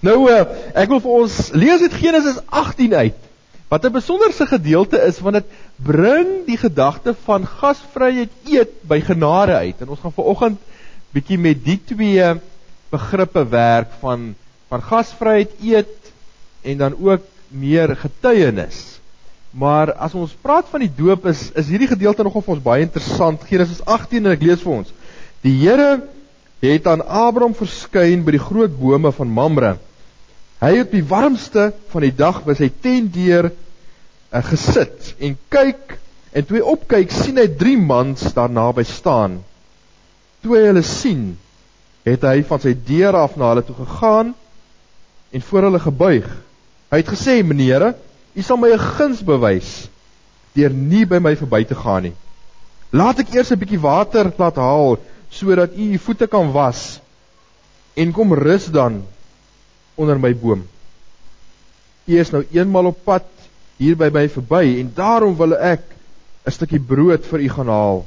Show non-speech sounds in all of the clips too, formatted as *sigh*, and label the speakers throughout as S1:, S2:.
S1: Nou uh, ek wil vir ons lees uit Genesis 18 uit. Wat 'n besonderse gedeelte is want dit bring die gedagte van gasvryheid eet by genade uit. En ons gaan vanoggend bietjie met die twee begrippe werk van van gasvryheid eet en dan ook meer getuienis. Maar as ons praat van die doop is is hierdie gedeelte nogal vir ons baie interessant. Genesis 18 en ek lees vir ons. Die Here het aan Abraham verskyn by die groot bome van Mamre. Hy het die warmste van die dag by sy tent deur uh, gesit en kyk en toe hy opkyk sien hy drie mans daar naby staan. Toe hy hulle sien, het hy van sy deur af na hulle toe gegaan en voor hulle gebuig. Hy het gesê: "Meneere, U sal my 'n guns bewys deur nie by my verby te gaan nie. Laat ek eers 'n bietjie water laat haal sodat u u voete kan was en kom rus dan onder my boom. U is nou eenmal op pad hier by my verby en daarom wil ek 'n stukkie brood vir u gaan haal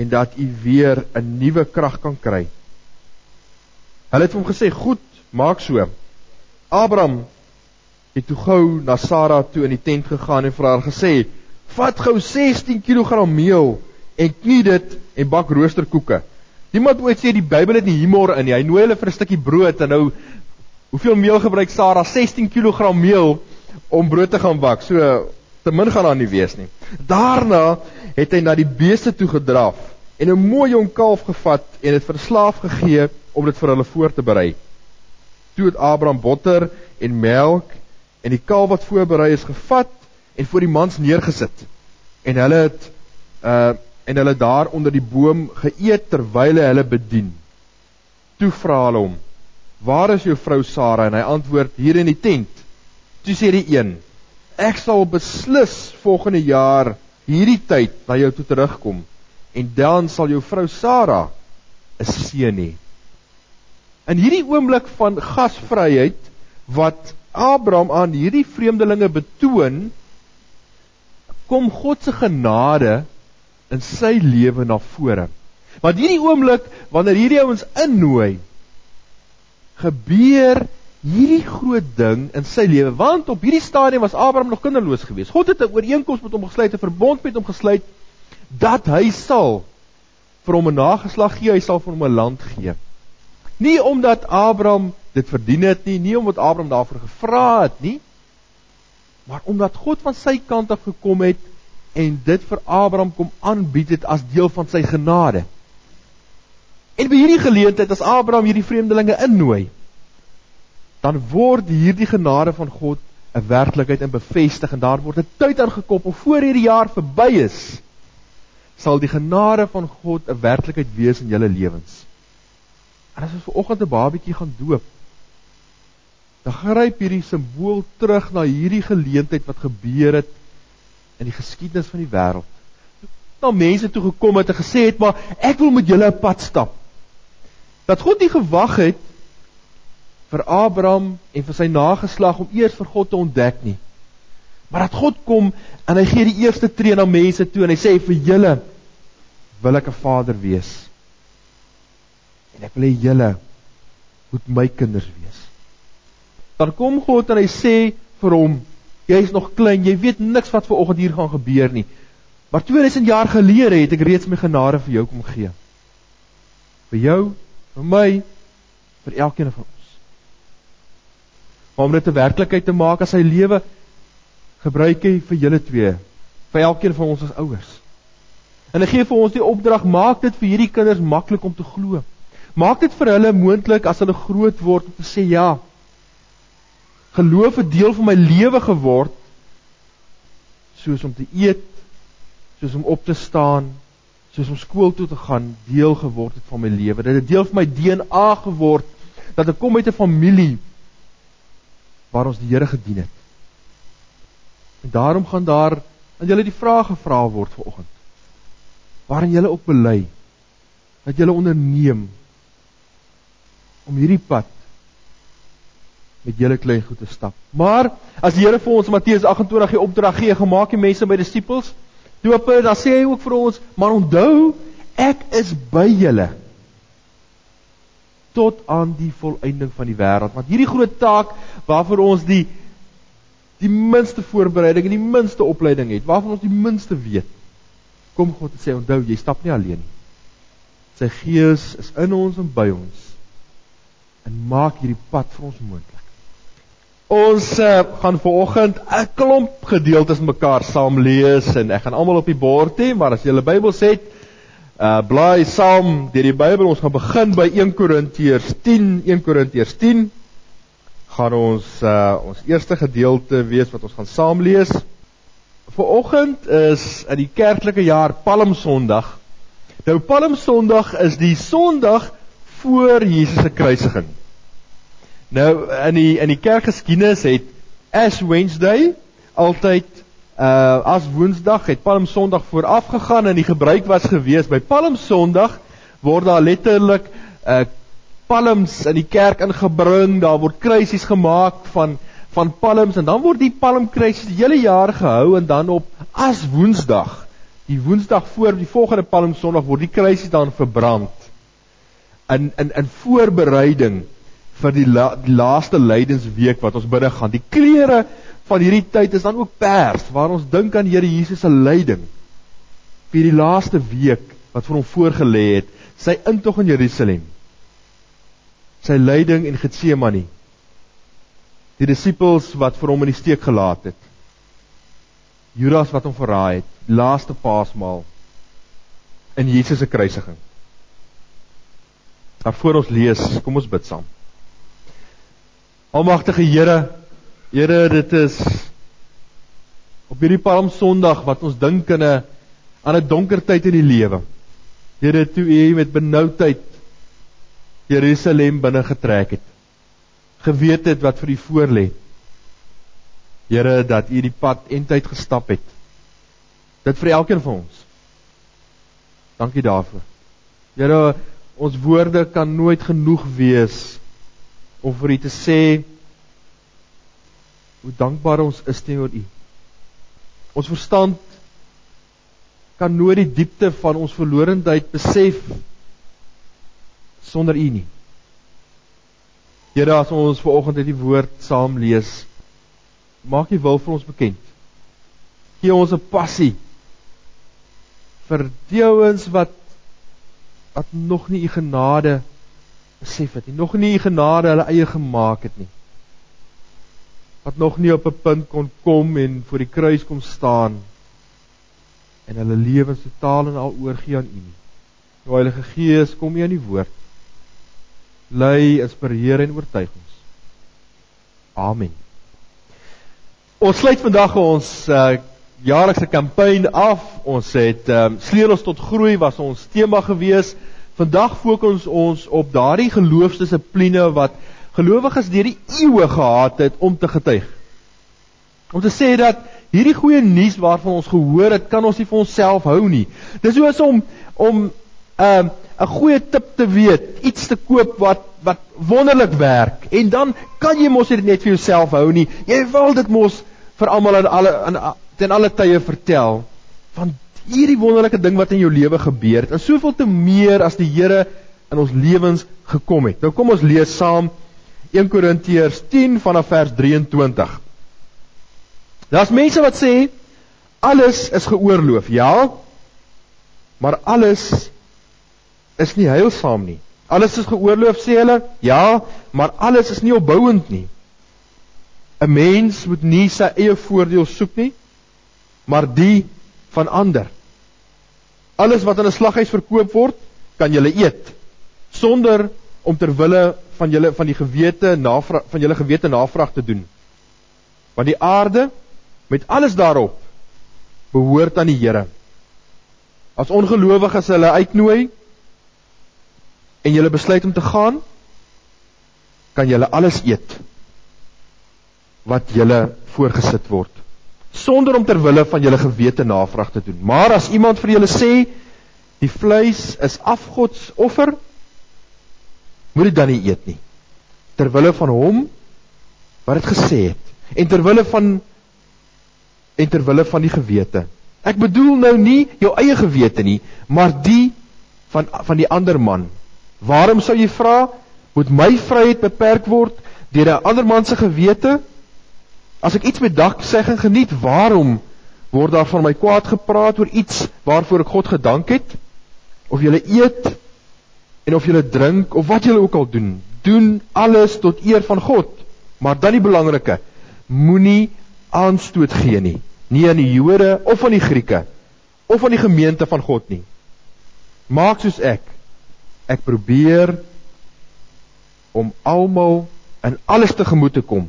S1: en dat u weer 'n nuwe krag kan kry. Hulle het hom gesê: "Goed, maak so." Abraham het toe gou na Sara toe in die tent gegaan en vir haar gesê: "Vat gou 16 kg meel en knie dit en bak roosterkoeke." Niemand ooit sê die Bybel het nie humor in nie. Hy nooi hulle vir 'n stukkie brood en nou hoeveel meel gebruik Sara? 16 kg meel om brood te gaan bak. So te min gaan daar nie wees nie. Daarna het hy na die beeste toe gedraf en 'n mooi jong kalf gevat en dit vir 'n slaaf gegee om dit vir hulle voor te berei. Toe het Abraham botter en melk en die kalf wat voorberei is gevat en voor die mans neergesit. En hulle het uh en hulle daar onder die boom geëet terwyl hy hulle bedien. Toe vra hulle hom: "Waar is jou vrou Sara?" En hy antwoord: "Hier in die tent." Toe sê die een: "Ek sal beslis volgende jaar hierdie tyd na jou toe terugkom en dan sal jou vrou Sara 'n seun hê." In hierdie oomblik van gasvryheid wat Abraham aan hierdie vreemdelinge betoon kom God se genade in sy lewe na vore. Want hierdie oomblik wanneer hierdie ouens innooi gebeur hierdie groot ding in sy lewe want op hierdie stadium was Abraham nog kinderloos geweest. God het 'n ooreenkoms met hom gesluit, 'n verbond met hom gesluit dat hy sal vir hom 'n nageslag gee, hy sal vir hom 'n land gee. Nie omdat Abraham dit verdien het nie, nie omdat Abraham daarvoor gevra het nie, maar omdat God van sy kant af gekom het en dit vir Abraham kom aanbied het as deel van sy genade. En by hierdie geleentheid as Abraham hierdie vreemdelinge innooi, dan word hierdie genade van God 'n werklikheid en bevestig en daar word 'n tyd aangekoppel voor hierdie jaar verby is sal die genade van God 'n werklikheid wees in julle lewens. En as ons ver oggend 'n babatjie gaan doop, dan gryp hierdie simbool terug na hierdie geleentheid wat gebeur het in die geskiedenis van die wêreld. Na mense toe gekom het en gesê het, "Maar ek wil met julle 'n pad stap." Dat God nie gewag het vir Abraham en vir sy nageslag om eers vir God te ontdek nie. Maar dat God kom en hy gee die eerste tree na mense toe en hy sê vir julle wil ek 'n vader wees. En ek wil hê julle moet my kinders wees dan kom God en hy sê vir hom jy's nog klein jy weet niks wat ver oggend hier gaan gebeur nie maar 2000 jaar gelede het ek reeds my genade vir jou kom gee vir jou vir my vir elkeen van ons. Om dit 'n werklikheid te maak as hy lewe gebruik hy vir julle twee vir elkeen van ons as ouers. En hy gee vir ons die opdrag maak dit vir hierdie kinders maklik om te glo. Maak dit vir hulle moontlik as hulle groot word om te sê ja geloof 'n deel van my lewe geword soos om te eet, soos om op te staan, soos om skool toe te gaan, deel geword het van my lewe. Dit het deel van my DNA geword dat ek kom uit 'n familie waar ons die Here gedien het. En daarom gaan daar aan julle die vrae gevra word vanoggend. Waarin julle ook bely dat julle onderneem om hierdie pad met julle klein goed te stap. Maar as die Here vir ons Matteus 28 gee opdrag gee, gemaak die mense by disippels, hulle, dan sê hy ook vir ons, maar onthou, ek is by julle tot aan die volëinding van die wêreld. Want hierdie groot taak waarvoor ons die die minste voorbereiding en die minste opleiding het, waarvan ons die minste weet. Kom God sê onthou, jy stap nie alleen nie. Sy Gees is in ons en by ons en maak hierdie pad vir ons moontlik. Ons uh, gaan vanoggend 'n klomp gedeeltes mekaar saam lees en ek gaan almal op die bord hê, maar as jy 'n Bybel het, uh blaai saam deur die Bybel. Ons gaan begin by 1 Korintiërs 10, 1 Korintiërs 10 gaan ons uh ons eerste gedeelte wees wat ons gaan saam lees. Vanoggend is in die kerklike jaar Palm Sondag. Nou Palm Sondag is die Sondag voor Jesus se kruisiging. Nou in die in die kerkgeskiedenis het Ash Wednesday altyd uh as Woensdag het Palm Sondag vooraf gegaan en die gebruik was gewees by Palm Sondag word daar letterlik uh palms in die kerk ingebring, daar word kruisies gemaak van van palms en dan word die palmkruisies die hele jaar gehou en dan op as Woensdag, die Woensdag voor die volgende Palm Sondag word die kruisies dan verbrand. In in in voorbereiding vir die, la, die laaste lydensweek wat ons binne gaan. Die klere van hierdie tyd is dan ook pers waar ons dink aan Here Jesus se lyding vir die laaste week wat vir hom voorgelê het, sy intog in Jerusalem sy lyding in Getsemane. Die disippels wat vir hom in die steek gelaat het. Judas wat hom verraai het, laaste Paasmaal in Jesus se kruisiging. Maar voor ons lees, kom ons bid saam. Almagtige Here, Here, dit is op hierdie Palm Sondag wat ons dink aan 'n aan 'n donker tyd in die lewe. Here, toe U met benoudheid Jerusalem binne getrek het. Geweet het wat vir u voorlê. Here dat u die pad eintyd gestap het. Dit vir elkeen van ons. Dankie daarvoor. Here, ons woorde kan nooit genoeg wees om vir u te sê hoe dankbaar ons is teenoor u. Ons verstand kan nooit die diepte van ons verlorendheid besef sonder U nie. Here, as ons ver oggend uit die woord saam lees, maak U wil vir ons bekend. Gee ons 'n passie vir die ouens wat wat nog nie U genade besef het nie, nog nie genade hulle eie gemaak het nie. Wat nog nie op 'n punt kon kom en voor die kruis kom staan en hulle lewens totaal en al oorgee aan U nie. O Heilige Gees, kom U aan die woord lei, inspireer en oortuig ons. Amen. Ons sluit vandag ons uh, jaarlikse kampanje af. Ons het um, sleutels tot groei was ons tema gewees. Vandag fokus ons op daardie geloofsdissipline wat gelowiges deur die eeue gehad het om te getuig. Om te sê dat hierdie goeie nuus waarvan ons gehoor het, kan ons nie vir onsself hou nie. Dis soos om om 'n uh, 'n goeie tip te weet, iets te koop wat wat wonderlik werk en dan kan jy mos dit net vir jouself hou nie. Jy wil dit mos vir almal en alle in ten alle tye vertel van hierdie wonderlike ding wat in jou lewe gebeur het en soveel te meer as die Here in ons lewens gekom het. Nou kom ons lees saam 1 Korintiërs 10 vanaf vers 23. Daar's mense wat sê alles is geoorloof. Ja. Maar alles is nie heilsaam nie. Alles is geoorloof sê hulle. Ja, maar alles is nie opbouend nie. 'n Mens moet nie sy eie voordeel soek nie, maar die van ander. Alles wat in 'n slaghuis verkoop word, kan jy eet sonder om ter wille van julle van die gewete navraag van julle gewete navraag te doen. Want die aarde met alles daarop behoort aan die Here. As ongelowiges hulle uitnooi en jy besluit om te gaan, kan jy alles eet wat julle voorgesit word sonder om ter wille van julle gewete navraag te doen. Maar as iemand vir julle sê die vleis is afgodsoffer, moet dit dan nie eet nie. Ter wille van hom wat dit gesê het en ter wille van en ter wille van die gewete. Ek bedoel nou nie jou eie gewete nie, maar die van van die ander man Waarom sou jy vra Moet my vryheid beperk word deur 'n ander man se gewete? As ek iets met danksegging geniet, waarom word daar van my kwaad gepraat oor iets waarvoor ek God gedank het? Of jy eet en of jy drink of wat jy ook al doen, doen alles tot eer van God. Maar dan die belangrike, moenie aanstoot gee nie, nie aan die Jode of aan die Grieke of aan die gemeente van God nie. Maak soos ek. Ek probeer om almal in alles tegemoet te kom.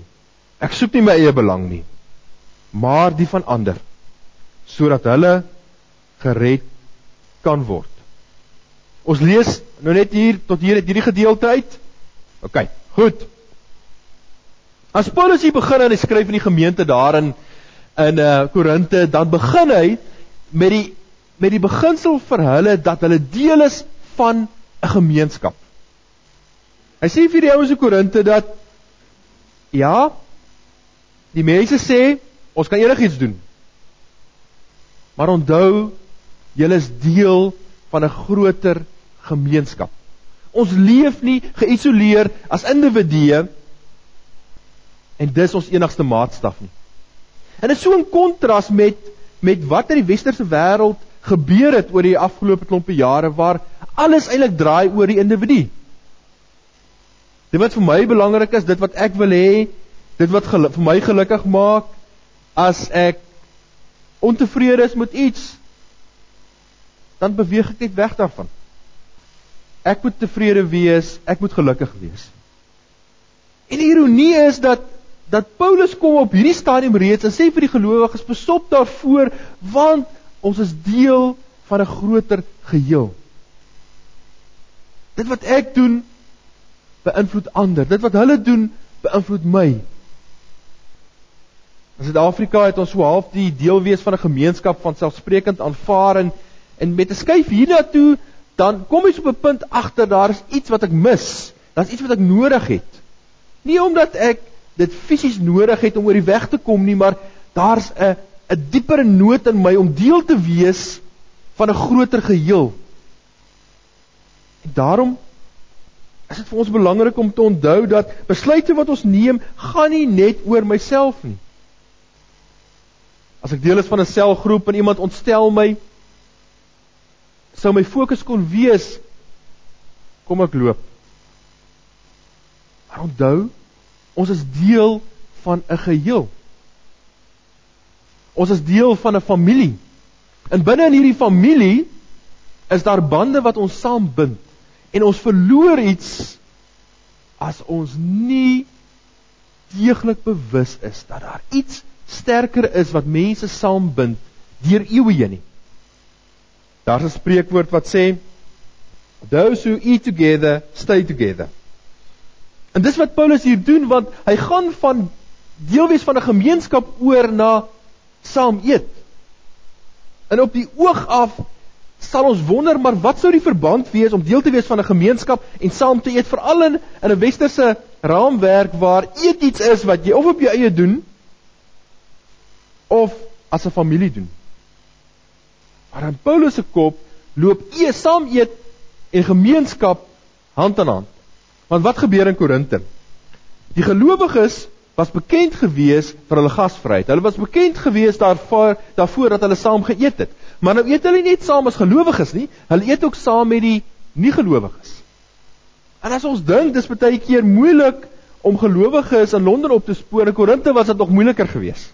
S1: Ek soek nie my eie belang nie, maar die van ander sodat hulle gered kan word. Ons lees nou net hier tot hier hierdie gedeelte uit. OK, goed. As Paulus hier begin en hy skryf in die gemeente daar in in uh Korinte, dan begin hy met die met die beginsel vir hulle dat hulle deel is van 'n gemeenskap. Hy sê vir die ouens in Korinte dat ja, die mense sê ons kan enigiets doen. Maar onthou, julle is deel van 'n groter gemeenskap. Ons leef nie geïsoleer as individue en dis ons enigste maatstaf nie. En dit is so 'n kontras met met wat in die westerse wêreld gebeur het oor die afgelope klompe jare waar alles eintlik draai oor die individu. Dit wat vir my belangrik is, dit wat ek wil hê, dit wat vir my gelukkig maak as ek ontevrede is met iets, dan beweeg ek net weg daarvan. Ek moet tevrede wees, ek moet gelukkig wees. En die ironie is dat dat Paulus kom op hierdie stadium reeds en sê vir die gelowiges: "Besop daarvoor want ons is deel van 'n groter geheel." Dit wat ek doen beïnvloed ander. Dit wat hulle doen beïnvloed my. In Suid-Afrika het ons so half die deel wees van 'n gemeenskap van selfsprekend aanvaar en en met 'n skuif hiernatoe dan kom jy op 'n punt agter daar is iets wat ek mis. Daar's iets wat ek nodig het. Nie omdat ek dit fisies nodig het om oor die weg te kom nie, maar daar's 'n 'n dieper nood in my om deel te wees van 'n groter geheel. En daarom is dit vir ons belangrik om te onthou dat besluite wat ons neem, gaan nie net oor myself nie. As ek deel is van 'n selgroep en iemand ontstel my, sou my fokus kon wees kom ek loop. Maar onthou, ons is deel van 'n geheel. Ons is deel van 'n familie. En binne in hierdie familie is daar bande wat ons saambind en ons verloor iets as ons nie deeglik bewus is dat daar iets sterker is wat mense saambind deur eeue heen nie. Daar's 'n spreekwoord wat sê those who eat together stay together. En dis wat Paulus hier doen want hy gaan van deel wees van 'n gemeenskap oor na saam eet. En op die oog af sal ons wonder maar wat sou die verband wees om deel te wees van 'n gemeenskap en saam te eet veral in in 'n westerse raamwerk waar eet iets is wat jy of op jou eie doen of as 'n familie doen. Maar in Paulus se kop loop eet saam eet en gemeenskap hand aan hand. Want wat gebeur in Korinthe? Die gelowiges was bekend gewees vir hulle gasvryheid. Hulle was bekend gewees daarvoor daarvoor dat hulle saam geëet het. Maar nou eet hulle nie net saam as gelowiges nie, hulle eet ook saam met die nie-gelowiges. En as ons dink dis baie keer moeilik om gelowiges in Londen op te spoor, in Korinthe was dit nog moeiliker geweest.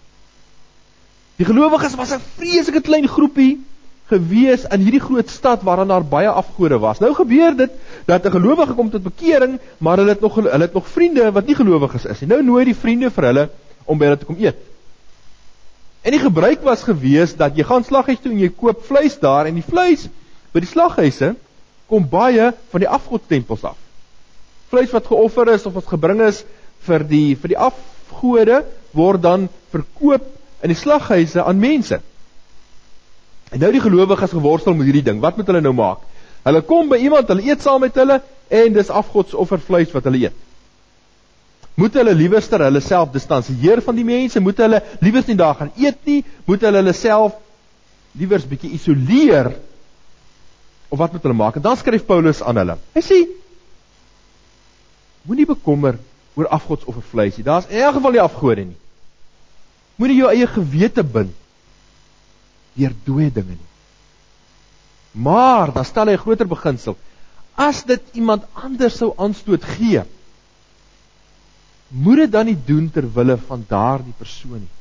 S1: Die gelowiges was 'n vreeslike klein groepie gewees in hierdie groot stad waarin daar baie afgode was. Nou gebeur dit dat 'n gelowige kom tot bekering, maar hulle het nog hulle het nog vriende wat nie gelowiges is nie. Nou nooi die vriende vir hulle om by hulle te kom eet. En die gebruik was gewees dat jy gaan slaghuis toe en jy koop vleis daar en die vleis by die slaghuise kom baie van die afgodstempels af. Vleis wat geoffer is of wat gebring is vir die vir die afgode word dan verkoop in die slaghuise aan mense. En nou die gelowiges geworstel met hierdie ding. Wat moet hulle nou maak? Hulle kom by iemand, hulle eet saam met hulle en dis afgodsoffervleis wat hulle eet. Moet hulle liewerster hulle self distansieer van die mense? Moet hulle liewers nie daar gaan eet nie? Moet hulle hulle self liewers bietjie isoleer? Of wat moet hulle maak? En dan skryf Paulus aan hulle. Hy sê Moenie bekommer oor afgodsoffervleis nie. Daar's in elk geval nie afgode nie. Moenie jou eie gewete bind deur dooie dinge nie. Maar dan stel hy 'n groter beginsel. As dit iemand anders sou aanstoot gee, moet dit dan nie doen ter wille van daardie persoon nie.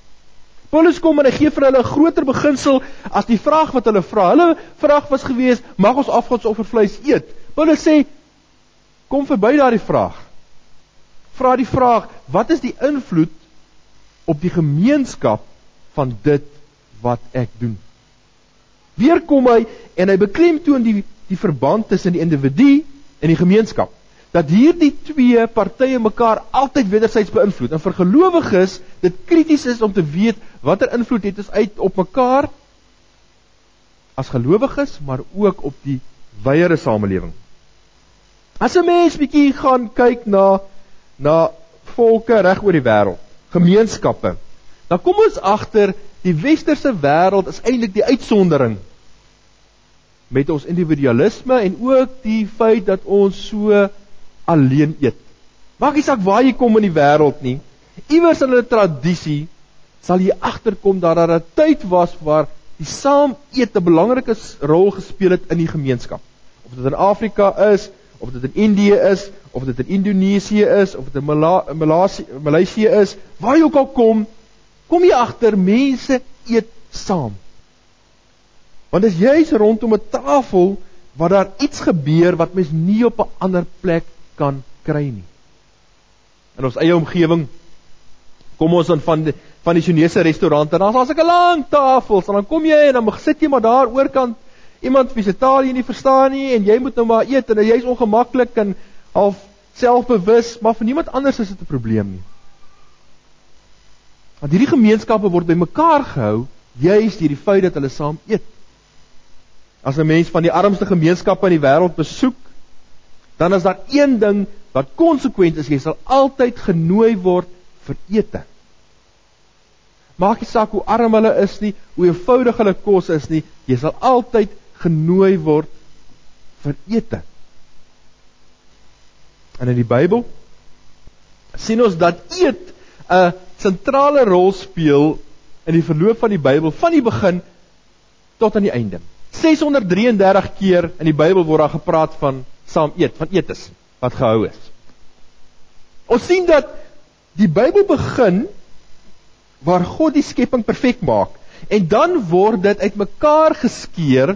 S1: Paulus kom en hy gee vir hulle 'n groter beginsel as die vraag wat hulle vra. Hulle vraag was gewees, mag ons afgodsoffervleis eet? Paulus sê kom verby daardie vraag. Vra die vraag, wat is die invloed op die gemeenskap van dit wat ek doen? Weer kom hy en hy beklemtoon die die verband tussen die individu en die gemeenskap dat hierdie twee partye mekaar altyd wederzijds beïnvloed. En vir gelowiges dit krities is om te weet watter invloed het ons uit op mekaar as gelowiges, maar ook op die wyeere samelewing. As 'n mens bietjie gaan kyk na na volke reg oor die wêreld, gemeenskappe, dan kom ons agter die westerse wêreld is eintlik die uitsondering met ons individualisme en ook die feit dat ons so alleen eet. Maak nie saak waar jy kom in die wêreld nie. Iewers in 'n tradisie sal jy agterkom dat daar 'n tyd was waar die saam eet 'n belangrike rol gespeel het in die gemeenskap. Of dit in Afrika is, of dit in Indië is, of dit in Indonesië is, of dit in Maleisië is, waar jy ook al kom, kom jy agter mense eet saam. Want dit is juis rondom 'n tafel waar daar iets gebeur wat mens nie op 'n ander plek kan kry nie. In ons eie omgewing kom ons dan van die, van die Chinese restaurante en daar's 'n lang tafel, en dan kom jy en dan sit jy maar daar oorkant iemand wie se taal jy nie verstaan nie en jy moet nou maar eet en jy's ongemaklik en half selfbewus, maar vir niemand anders is dit 'n probleem nie. Want hierdie gemeenskappe word bymekaar gehou juis deur die feit dat hulle saam eet. As 'n mens van die armste gemeenskappe in die wêreld besoek, dan is daar een ding wat konsekwent is, jy sal altyd genooi word vir ete. Maak nie saak hoe arm hulle is nie, hoe eenvoudig hulle kos is nie, jy sal altyd genooi word vir ete. En in die Bybel sien ons dat eet 'n sentrale rol speel in die verloop van die Bybel van die begin tot aan die einde. 633 keer in die Bybel word daar gepraat van saam eet, van eetes wat gehou is. Ons sien dat die Bybel begin waar God die skepping perfek maak en dan word dit uitmekaar geskeur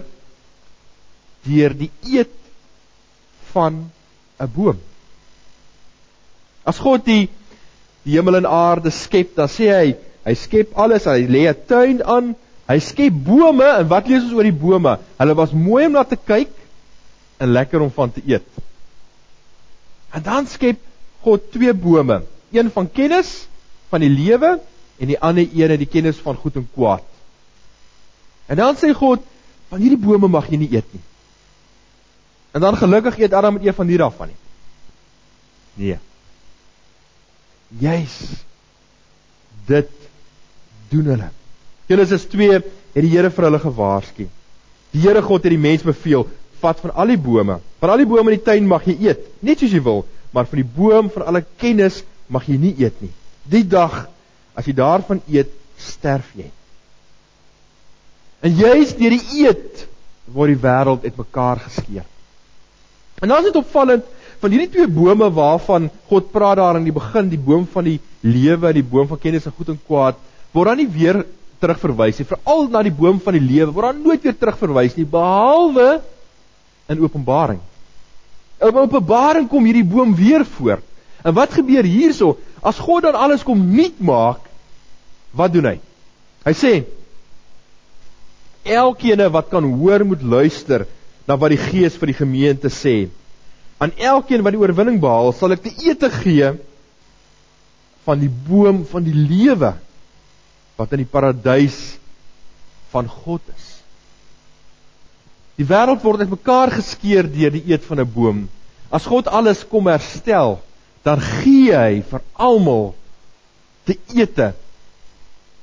S1: deur die eet van 'n boom. As God die die hemel en aarde skep, dan sê hy, hy skep alles, hy lê 'n tuin aan, hy skep bome en wat lees ons oor die bome? Hulle was mooi om na te kyk en lekker om van te eet. En dan skep God twee bome, een van kennis van die lewe en die ander een die kennis van goed en kwaad. En dan sê God, van hierdie bome mag jy nie eet nie. En dan gelukkig eet Adam met van hierdie daarvan nie. Nee. Juis dit doen hulle. Genesis 2 het die Here vir hulle gewaarsku. Die Here God het die mens beveel: vat van al die bome. Van al die bome in die tuin mag jy eet, net soos jy wil, maar van die boom van alle kennis mag jy nie eet nie. Die dag as jy daarvan eet, sterf jy. En juis deur die eet word die wêreld uitmekaar geskeur. En dan is dit opvallend van hierdie twee bome waarvan God praat daar in die begin, die boom van die lewe en die boom van kennis van goed en kwaad, word dan nie weer terugverwys nie. Veral na die boom van die lewe word dan nooit weer terugverwys nie behalwe in Openbaring. In Openbaring kom hierdie boom weer voor. En wat gebeur hierso? As God dan alles kom nuut maak, wat doen hy? Hy sê elkeen wat kan hoor moet luister na wat die Gees vir die gemeente sê. Aan elkeen wat die oorwinning behaal, sal ek te ete gee van die boom van die lewe wat in die paradys van God is. Die wêreld word uitmekaar geskeur deur die eet van 'n boom. As God alles kom herstel, dan gee hy vir almal te ete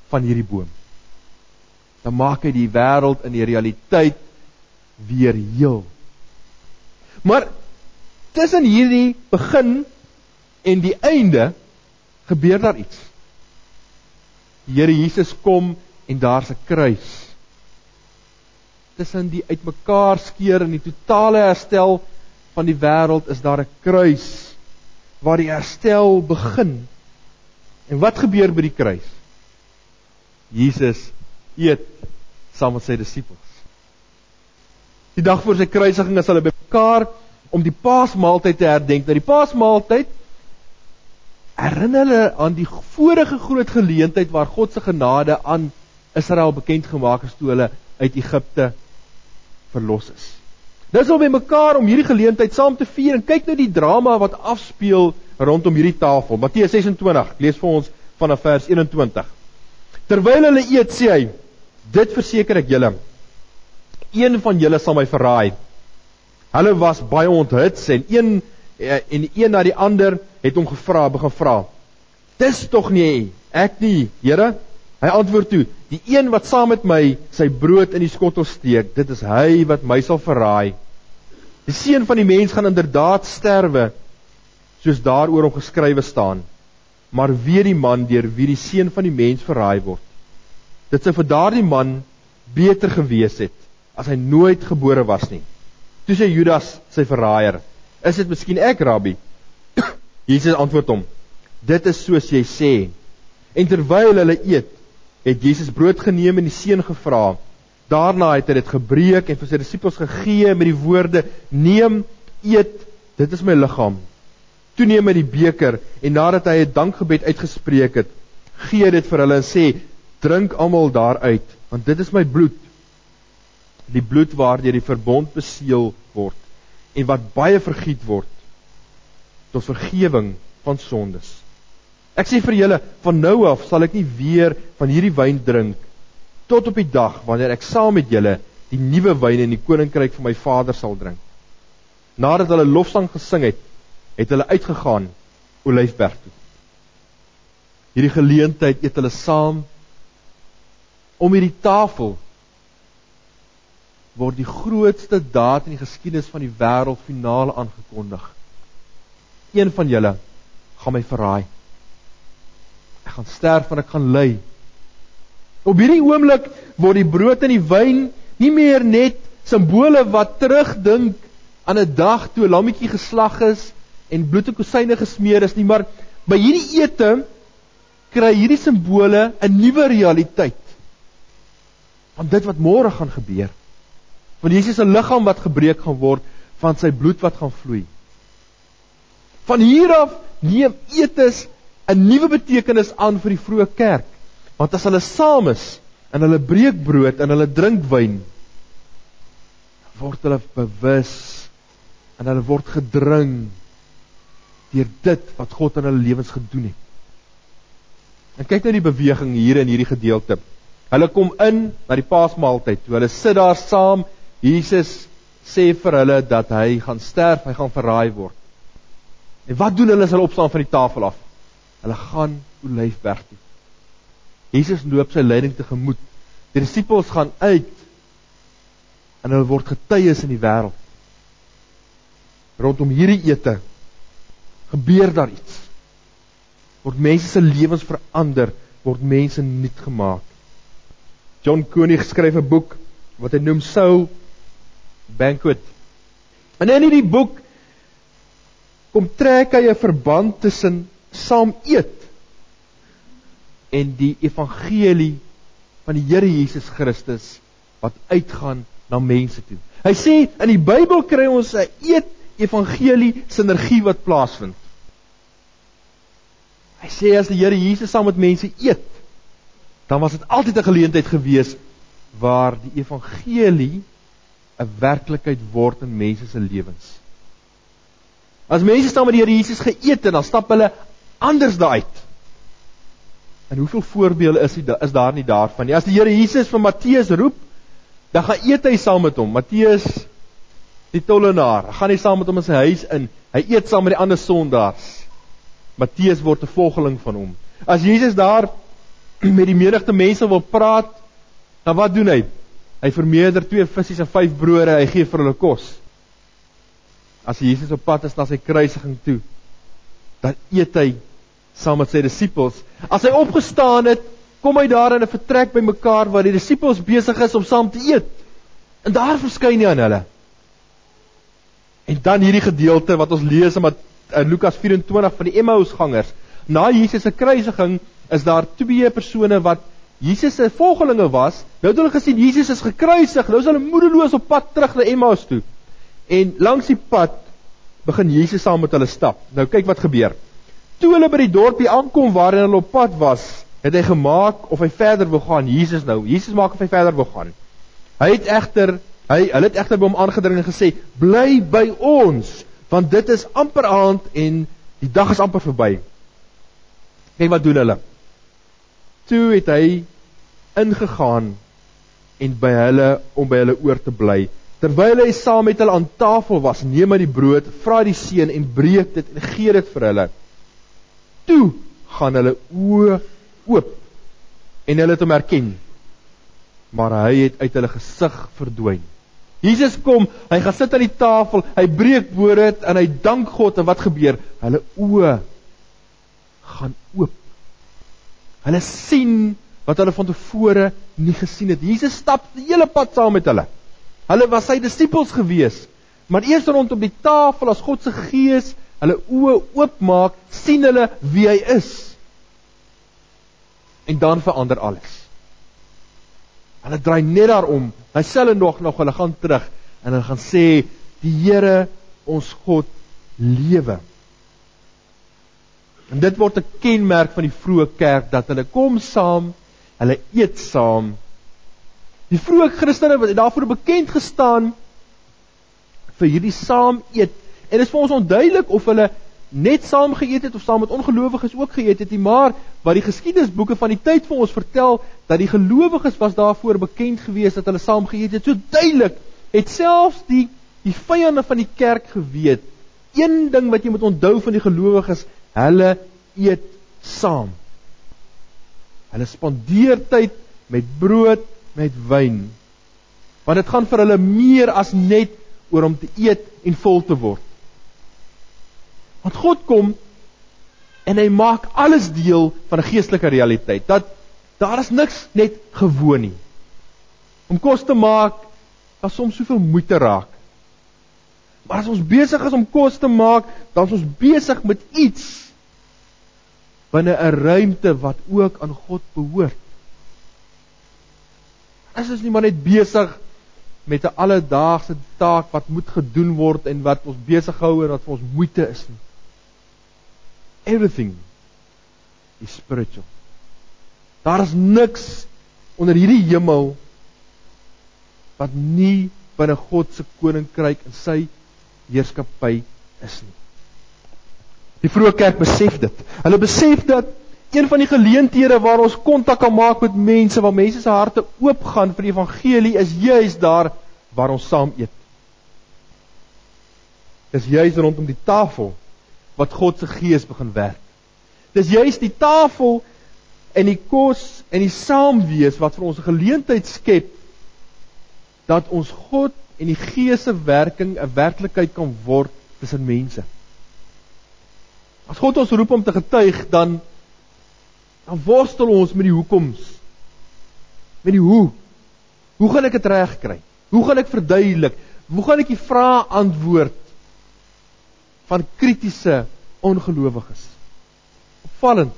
S1: van hierdie boom. Dan maak hy die wêreld in die realiteit weer heel. Maar tussen hierdie begin En die einde gebeur daar iets. Die Here Jesus kom en daar's 'n kruis. Tussen die uitmekaar skeer en die totale herstel van die wêreld is daar 'n kruis waar die herstel begin. En wat gebeur by die kruis? Jesus eet saam met sy disippels. Die dag voor sy kruisiging is hulle bymekaar om die Paasmaaltyd te herdenk. Nou die Paasmaaltyd herinner hulle aan die vorige groot geleentheid waar God se genade aan Israel bekend gemaak is toe hulle uit Egipte verlos is. Dis om bymekaar om hierdie geleentheid saam te vier en kyk nou die drama wat afspeel rondom hierdie tafel. Matteus 26, lees vir ons vanaf vers 21. Terwyl hulle eet, sê hy: "Dit verseker ek julle, een van julle sal my verraai." Hulle was baie onthuts en een eh, en een na die ander het hom gevra, begin vra. Dis tog nie ek nie, Here. Hy antwoord toe: Die een wat saam met my sy brood in die skottel steek, dit is hy wat my sal verraai. Die seun van die mens gaan inderdaad sterwe, soos daaroor hom geskrywe staan. Maar wie die man deur wie die seun van die mens verraai word? Dit sou vir daardie man beter gewees het as hy nooit gebore was nie. Toe sê Judas sy verraaier: "Is dit miskien ek, Rabbi?" *coughs* Jesus antwoord hom: "Dit is soos jy sê." En terwyl hulle eet, het Jesus brood geneem en die seën gevra. Daarna het hy dit gebreek en vir sy disippels gegee met die woorde: "Neem, eet, dit is my liggaam." Toe neem hy die beker en nadat hy 'n dankgebed uitgespreek het, gee dit vir hulle en sê: "Drink almal daaruit, want dit is my bloed, die bloed waardeur die verbond beseël word en wat baie vergiet word tot vergifnis van sondes. Ek sê vir julle, van nou af sal ek nie weer van hierdie wyn drink tot op die dag wanneer ek saam met julle die nuwe wyn in die koninkryk van my Vader sal drink. Nadat hulle lofsang gesing het, het hulle uitgegaan Olyfberg toe. Hierdie geleentheid eet hulle saam om hierdie tafel word die grootste daad in die geskiedenis van die wêreld finaal aangekondig een van julle gaan my verraai. Ek gaan sterf en ek gaan ly. Op hierdie oomblik word die brood en die wyn nie meer net simbole wat terugdink aan 'n dag toe 'n lammetjie geslag is en bloed en kosyne gesmeer is nie, maar by hierdie ete kry hierdie simbole 'n nuwe realiteit. Van dit wat môre gaan gebeur. Van Jesus se liggaam wat gebreek gaan word, van sy bloed wat gaan vloei. Van hier af neem etes 'n nuwe betekenis aan vir die vroeë kerk. Want as hulle saam is en hulle breek brood en hulle drink wyn, word hulle bewus en hulle word gedring deur dit wat God in hulle lewens gedoen het. En kyk nou die beweging hier in hierdie gedeelte. Hulle kom in na die Paasmaaltyd. Toe hulle sit daar saam, Jesus sê vir hulle dat hy gaan sterf, hy gaan verraai word. En wat doen hulle as hulle opstaan van die tafel af? Hulle gaan Olyfberg toe. Jesus loop sy lyding tegemoet. Die disippels gaan uit en hulle word getuies in die wêreld. Rondom hierdie ete gebeur daar iets. Word mense se lewens verander, word mense nuut gemaak. John Koenig skryf 'n boek wat hy noem Soul Banquet. En in hierdie boek kom trek hy 'n verband tussen saam eet en die evangelie van die Here Jesus Christus wat uitgaan na mense toe. Hy sê in die Bybel kry ons 'n eet evangelie sinergie wat plaasvind. Hy sê as die Here Jesus saam met mense eet, dan was dit altyd 'n geleentheid gewees waar die evangelie 'n werklikheid word in mense se lewens. As mense staan met die Here Jesus geëet en dan stap hulle anders daaruit. En hoeveel voorbeelde is dit is daar nie daarvan nie. As die Here Jesus vir Matteus roep, dan gaan eet hy saam met hom. Matteus die tollenaar, gaan hy saam met hom in sy huis in. Hy eet saam met die ander sondaars. Matteus word 'n volgeling van hom. As Jesus daar *clears throat* met die menigte mense wil praat, dan wat doen hy? Hy vermeerder twee visse en vyf brode, hy gee vir hulle kos as Jesus op pad is na sy kruisiging toe, dan eet hy saam met sy disippels. As hy opgestaan het, kom hy daar in 'n vertrek bymekaar waar die disippels besig is om saam te eet. En daar verskyn hy aan hulle. En dan hierdie gedeelte wat ons lees in Lukas 24 van die Emmausgangers. Na Jesus se kruisiging is daar twee persone wat Jesus se volgelinge was. Nou het hulle gesien Jesus is gekruisig. Nou is hulle moedeloos op pad terug na Emmaus toe. En langs die pad begin Jesus saam met hulle stap. Nou kyk wat gebeur. Toe hulle by die dorpie aankom waarin hulle op pad was, het hy gemaak of hy verder wou gaan. Jesus nou, Jesus maak of hy verder wou gaan. Hy het egter hy hulle het egter by hom aangedring en gesê: "Bly by ons, want dit is amper aand en die dag is amper verby." Kyk wat doen hulle. Toe het hy ingegaan en by hulle om by hulle oor te bly. Terwyl hy saam met hulle aan tafel was, neem hy die brood, vra die seën en breek dit en gee dit vir hulle. Toe gaan hulle oë oop en hulle het hom herken. Maar hy het uit hulle gesig verdwyn. Jesus kom, hy gaan sit aan die tafel, hy breek brood en hy dank God en wat gebeur? Hulle oë gaan oop. Hulle sien wat hulle van tevore nie gesien het. Jesus stap die hele pad saam met hulle. Hulle was sy disippels gewees. Maar eers rondom die tafel as God se gees hulle oë oopmaak, sien hulle wie hy is. En dan verander alles. Hulle draai net daarom. Hy sê hulle nog nog hulle gaan terug en hulle gaan sê die Here ons God lewe. En dit word 'n kenmerk van die vroeë kerk dat hulle kom saam, hulle eet saam Die vroeë Christene het daarvoor bekend gestaan vir hierdie saam eet. En dit is vir ons onduidelik of hulle net saam geëet het of saam met ongelowiges ook geëet het nie, maar wat die geskiedenisboeke van die tyd vir ons vertel dat die gelowiges was daarvoor bekend geweest dat hulle saam geëet het. So duidelik het selfs die die vyande van die kerk geweet. Een ding wat jy moet onthou van die gelowiges, hulle eet saam. Hulle spandeer tyd met brood met wyn. Want dit gaan vir hulle meer as net oor om te eet en vol te word. Want God kom en hy maak alles deel van 'n geestelike realiteit. Dat daar is niks net gewoon nie. Om kos te maak, daar soms soveel moeite raak. Maar as ons besig is om kos te maak, dan is ons besig met iets binne 'n ruimte wat ook aan God behoort. Is ons nie maar net besig met 'n alledaagse taak wat moet gedoen word en wat ons besig hou en wat vir ons moeite is nie. Everything is spiritual. Daar is niks onder hierdie hemel wat nie binne God se koninkryk en sy heerskappy is nie. Die vroeë kerk besef dit. Hulle besef dat een van die geleenthede waar ons kontak kan maak met mense, waar mense se harte oop gaan vir die evangelie is juis daar waar ons saam eet. Dis juis rondom die tafel wat God se gees begin werk. Dis juis die tafel en die kos en die saamwees wat vir ons 'n geleentheid skep dat ons God en die gees se werking 'n werklikheid kan word tussen mense. As God ons roep om te getuig, dan dan worstel ons met die hoekoms. Met die hoe. Hoe gaan ek dit regkry? Hoe gaan ek verduidelik? Hoe gaan ek die vrae antwoord van kritiese ongelowiges? Opvallend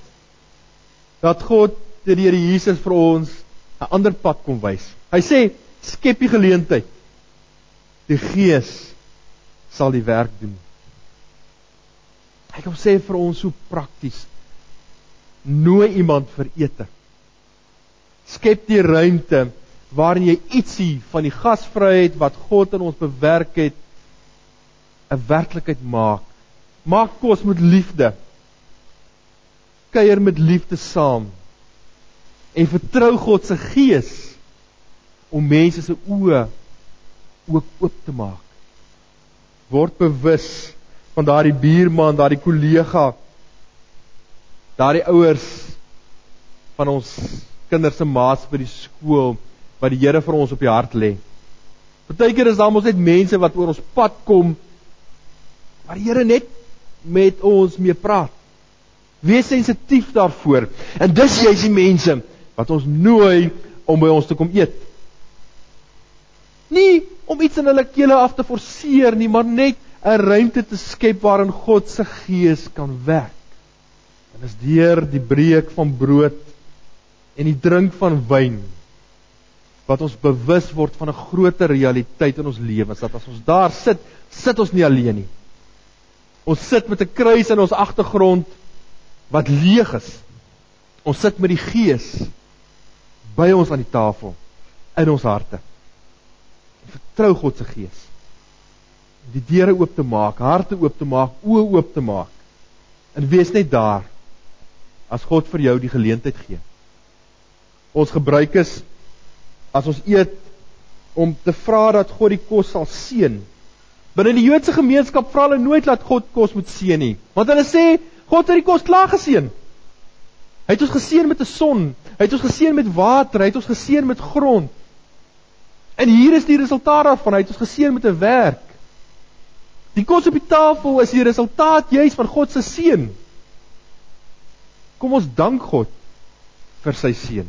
S1: dat God deur die Here Jesus vir ons 'n ander pad kom wys. Hy sê skep die geleentheid. Die Gees sal die werk doen. Hy kom sê vir ons so prakties nooi iemand vir ete. Skep die ruimte waarin jy ietsie van die gasvryheid wat God in ons bewerk het 'n werklikheid maak. Maak kos met liefde. Kuier met liefde saam. En vertrou God se gees om mense se oë ook oop te maak. Word bewus van daardie buurman, daardie kollega daardie ouers van ons kinders se maats by die skool wat die Here vir ons op die hart lê. Partykeer is daar mos net mense wat oor ons pad kom waar die Here net met ons mee praat. Wees sensitief daarvoor. En dis jy's die mense wat ons nooi om by ons te kom eet. Nie om iets in hulle kele af te forceer nie, maar net 'n ruimte te skep waarin God se gees kan werk. En is deur die breek van brood en die drink van wyn wat ons bewus word van 'n groter realiteit in ons lewens dat as ons daar sit, sit ons nie alleen nie. Ons sit met 'n kruis in ons agtergrond wat leeg is. Ons sit met die Gees by ons aan die tafel in ons harte. Vertrou God se Gees. Die deure oop te maak, harte oop te maak, oë oop te maak. En wees net daar as God vir jou die geleentheid gee. Ons gebruik is as ons eet om te vra dat God die kos sal seën. Binne die Joodse gemeenskap vra hulle nooit dat God kos moet seën nie, want hulle sê God het die kos klaar geseën. Hy het ons geseën met 'n son, hy het ons geseën met water, hy het ons geseën met grond. En hier is die resultaat daarvan, hy het ons geseën met 'n werk. Die kos op die tafel is die resultaat juis van God se seën. Kom ons dank God vir sy seën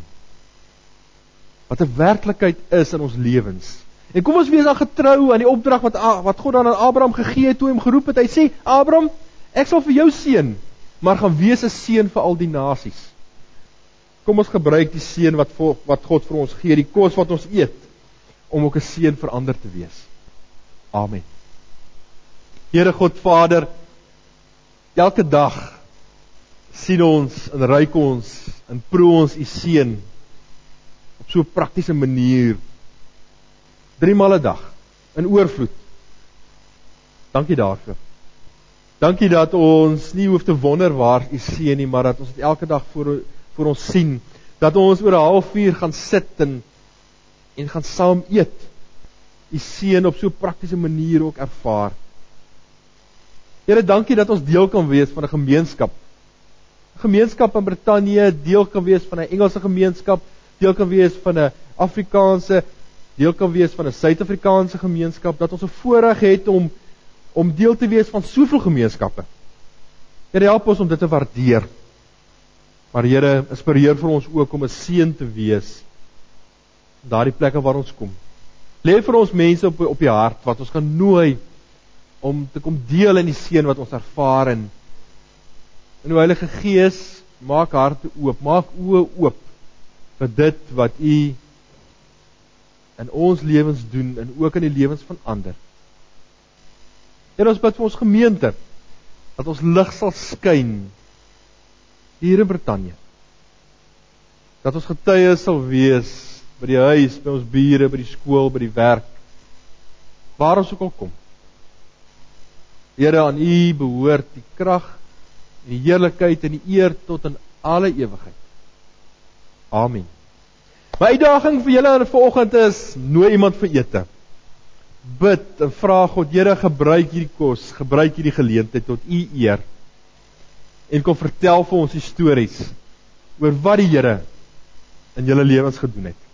S1: wat 'n werklikheid is in ons lewens. En kom ons wees dan getrou aan die opdrag wat wat God aan Abraham gegee het toe hy hom geroep het. Hy sê: "Abraham, ek sal vir jou seën, maar gaan wees 'n seën vir al die nasies." Kom ons gebruik die seën wat wat God vir ons gee, die kos wat ons eet, om ook 'n seën vir ander te wees. Amen. Here God Vader, elke dag sien ons en ruik ons en proe ons u seën op so 'n praktiese manier. 3 maal 'n dag in oorvloed. Dankie daarvoor. Dankie dat ons nie hoef te wonder waar u seën nie, maar dat ons dit elke dag voor voor ons sien. Dat ons oor 'n halfuur gaan sit en en gaan saam eet. U seën op so 'n praktiese manier ook ervaar. Here, dankie dat ons deel kan wees van 'n gemeenskap. 'n Gemeenskap in Brittanje, deel kan wees van 'n Engelse gemeenskap deel kan wees van 'n Afrikaanse deel kan wees van 'n Suid-Afrikaanse gemeenskap dat ons 'n voorreg het om om deel te wees van soveel gemeenskappe. Here help ons om dit te waardeer. Maar Here, inspireer vir ons ook om 'n seën te wees daardie plekke waar ons kom. Lê vir ons mense op op die hart wat ons kan nooi om te kom deel in die seën wat ons ervaar en in die Heilige Gees maak harte oop, maak oë oop vir dit wat u in ons lewens doen en ook in die lewens van ander. En ons bid vir ons gemeente dat ons lig sal skyn hier in Brittanje. Dat ons getuies sal wees by die huis, by ons bure, by die skool, by die werk waar ons ook al kom. Here aan U behoort die krag en die heerlikheid en die eer tot in alle ewigheid. Amen. My uitdaging vir julle vanoggend is nooi iemand vir ete. Bid en vra God, Here, gebruik hierdie kos, gebruik hierdie geleentheid tot U eer. En kom vertel vir ons stories oor wat die Here in julle lewens gedoen het.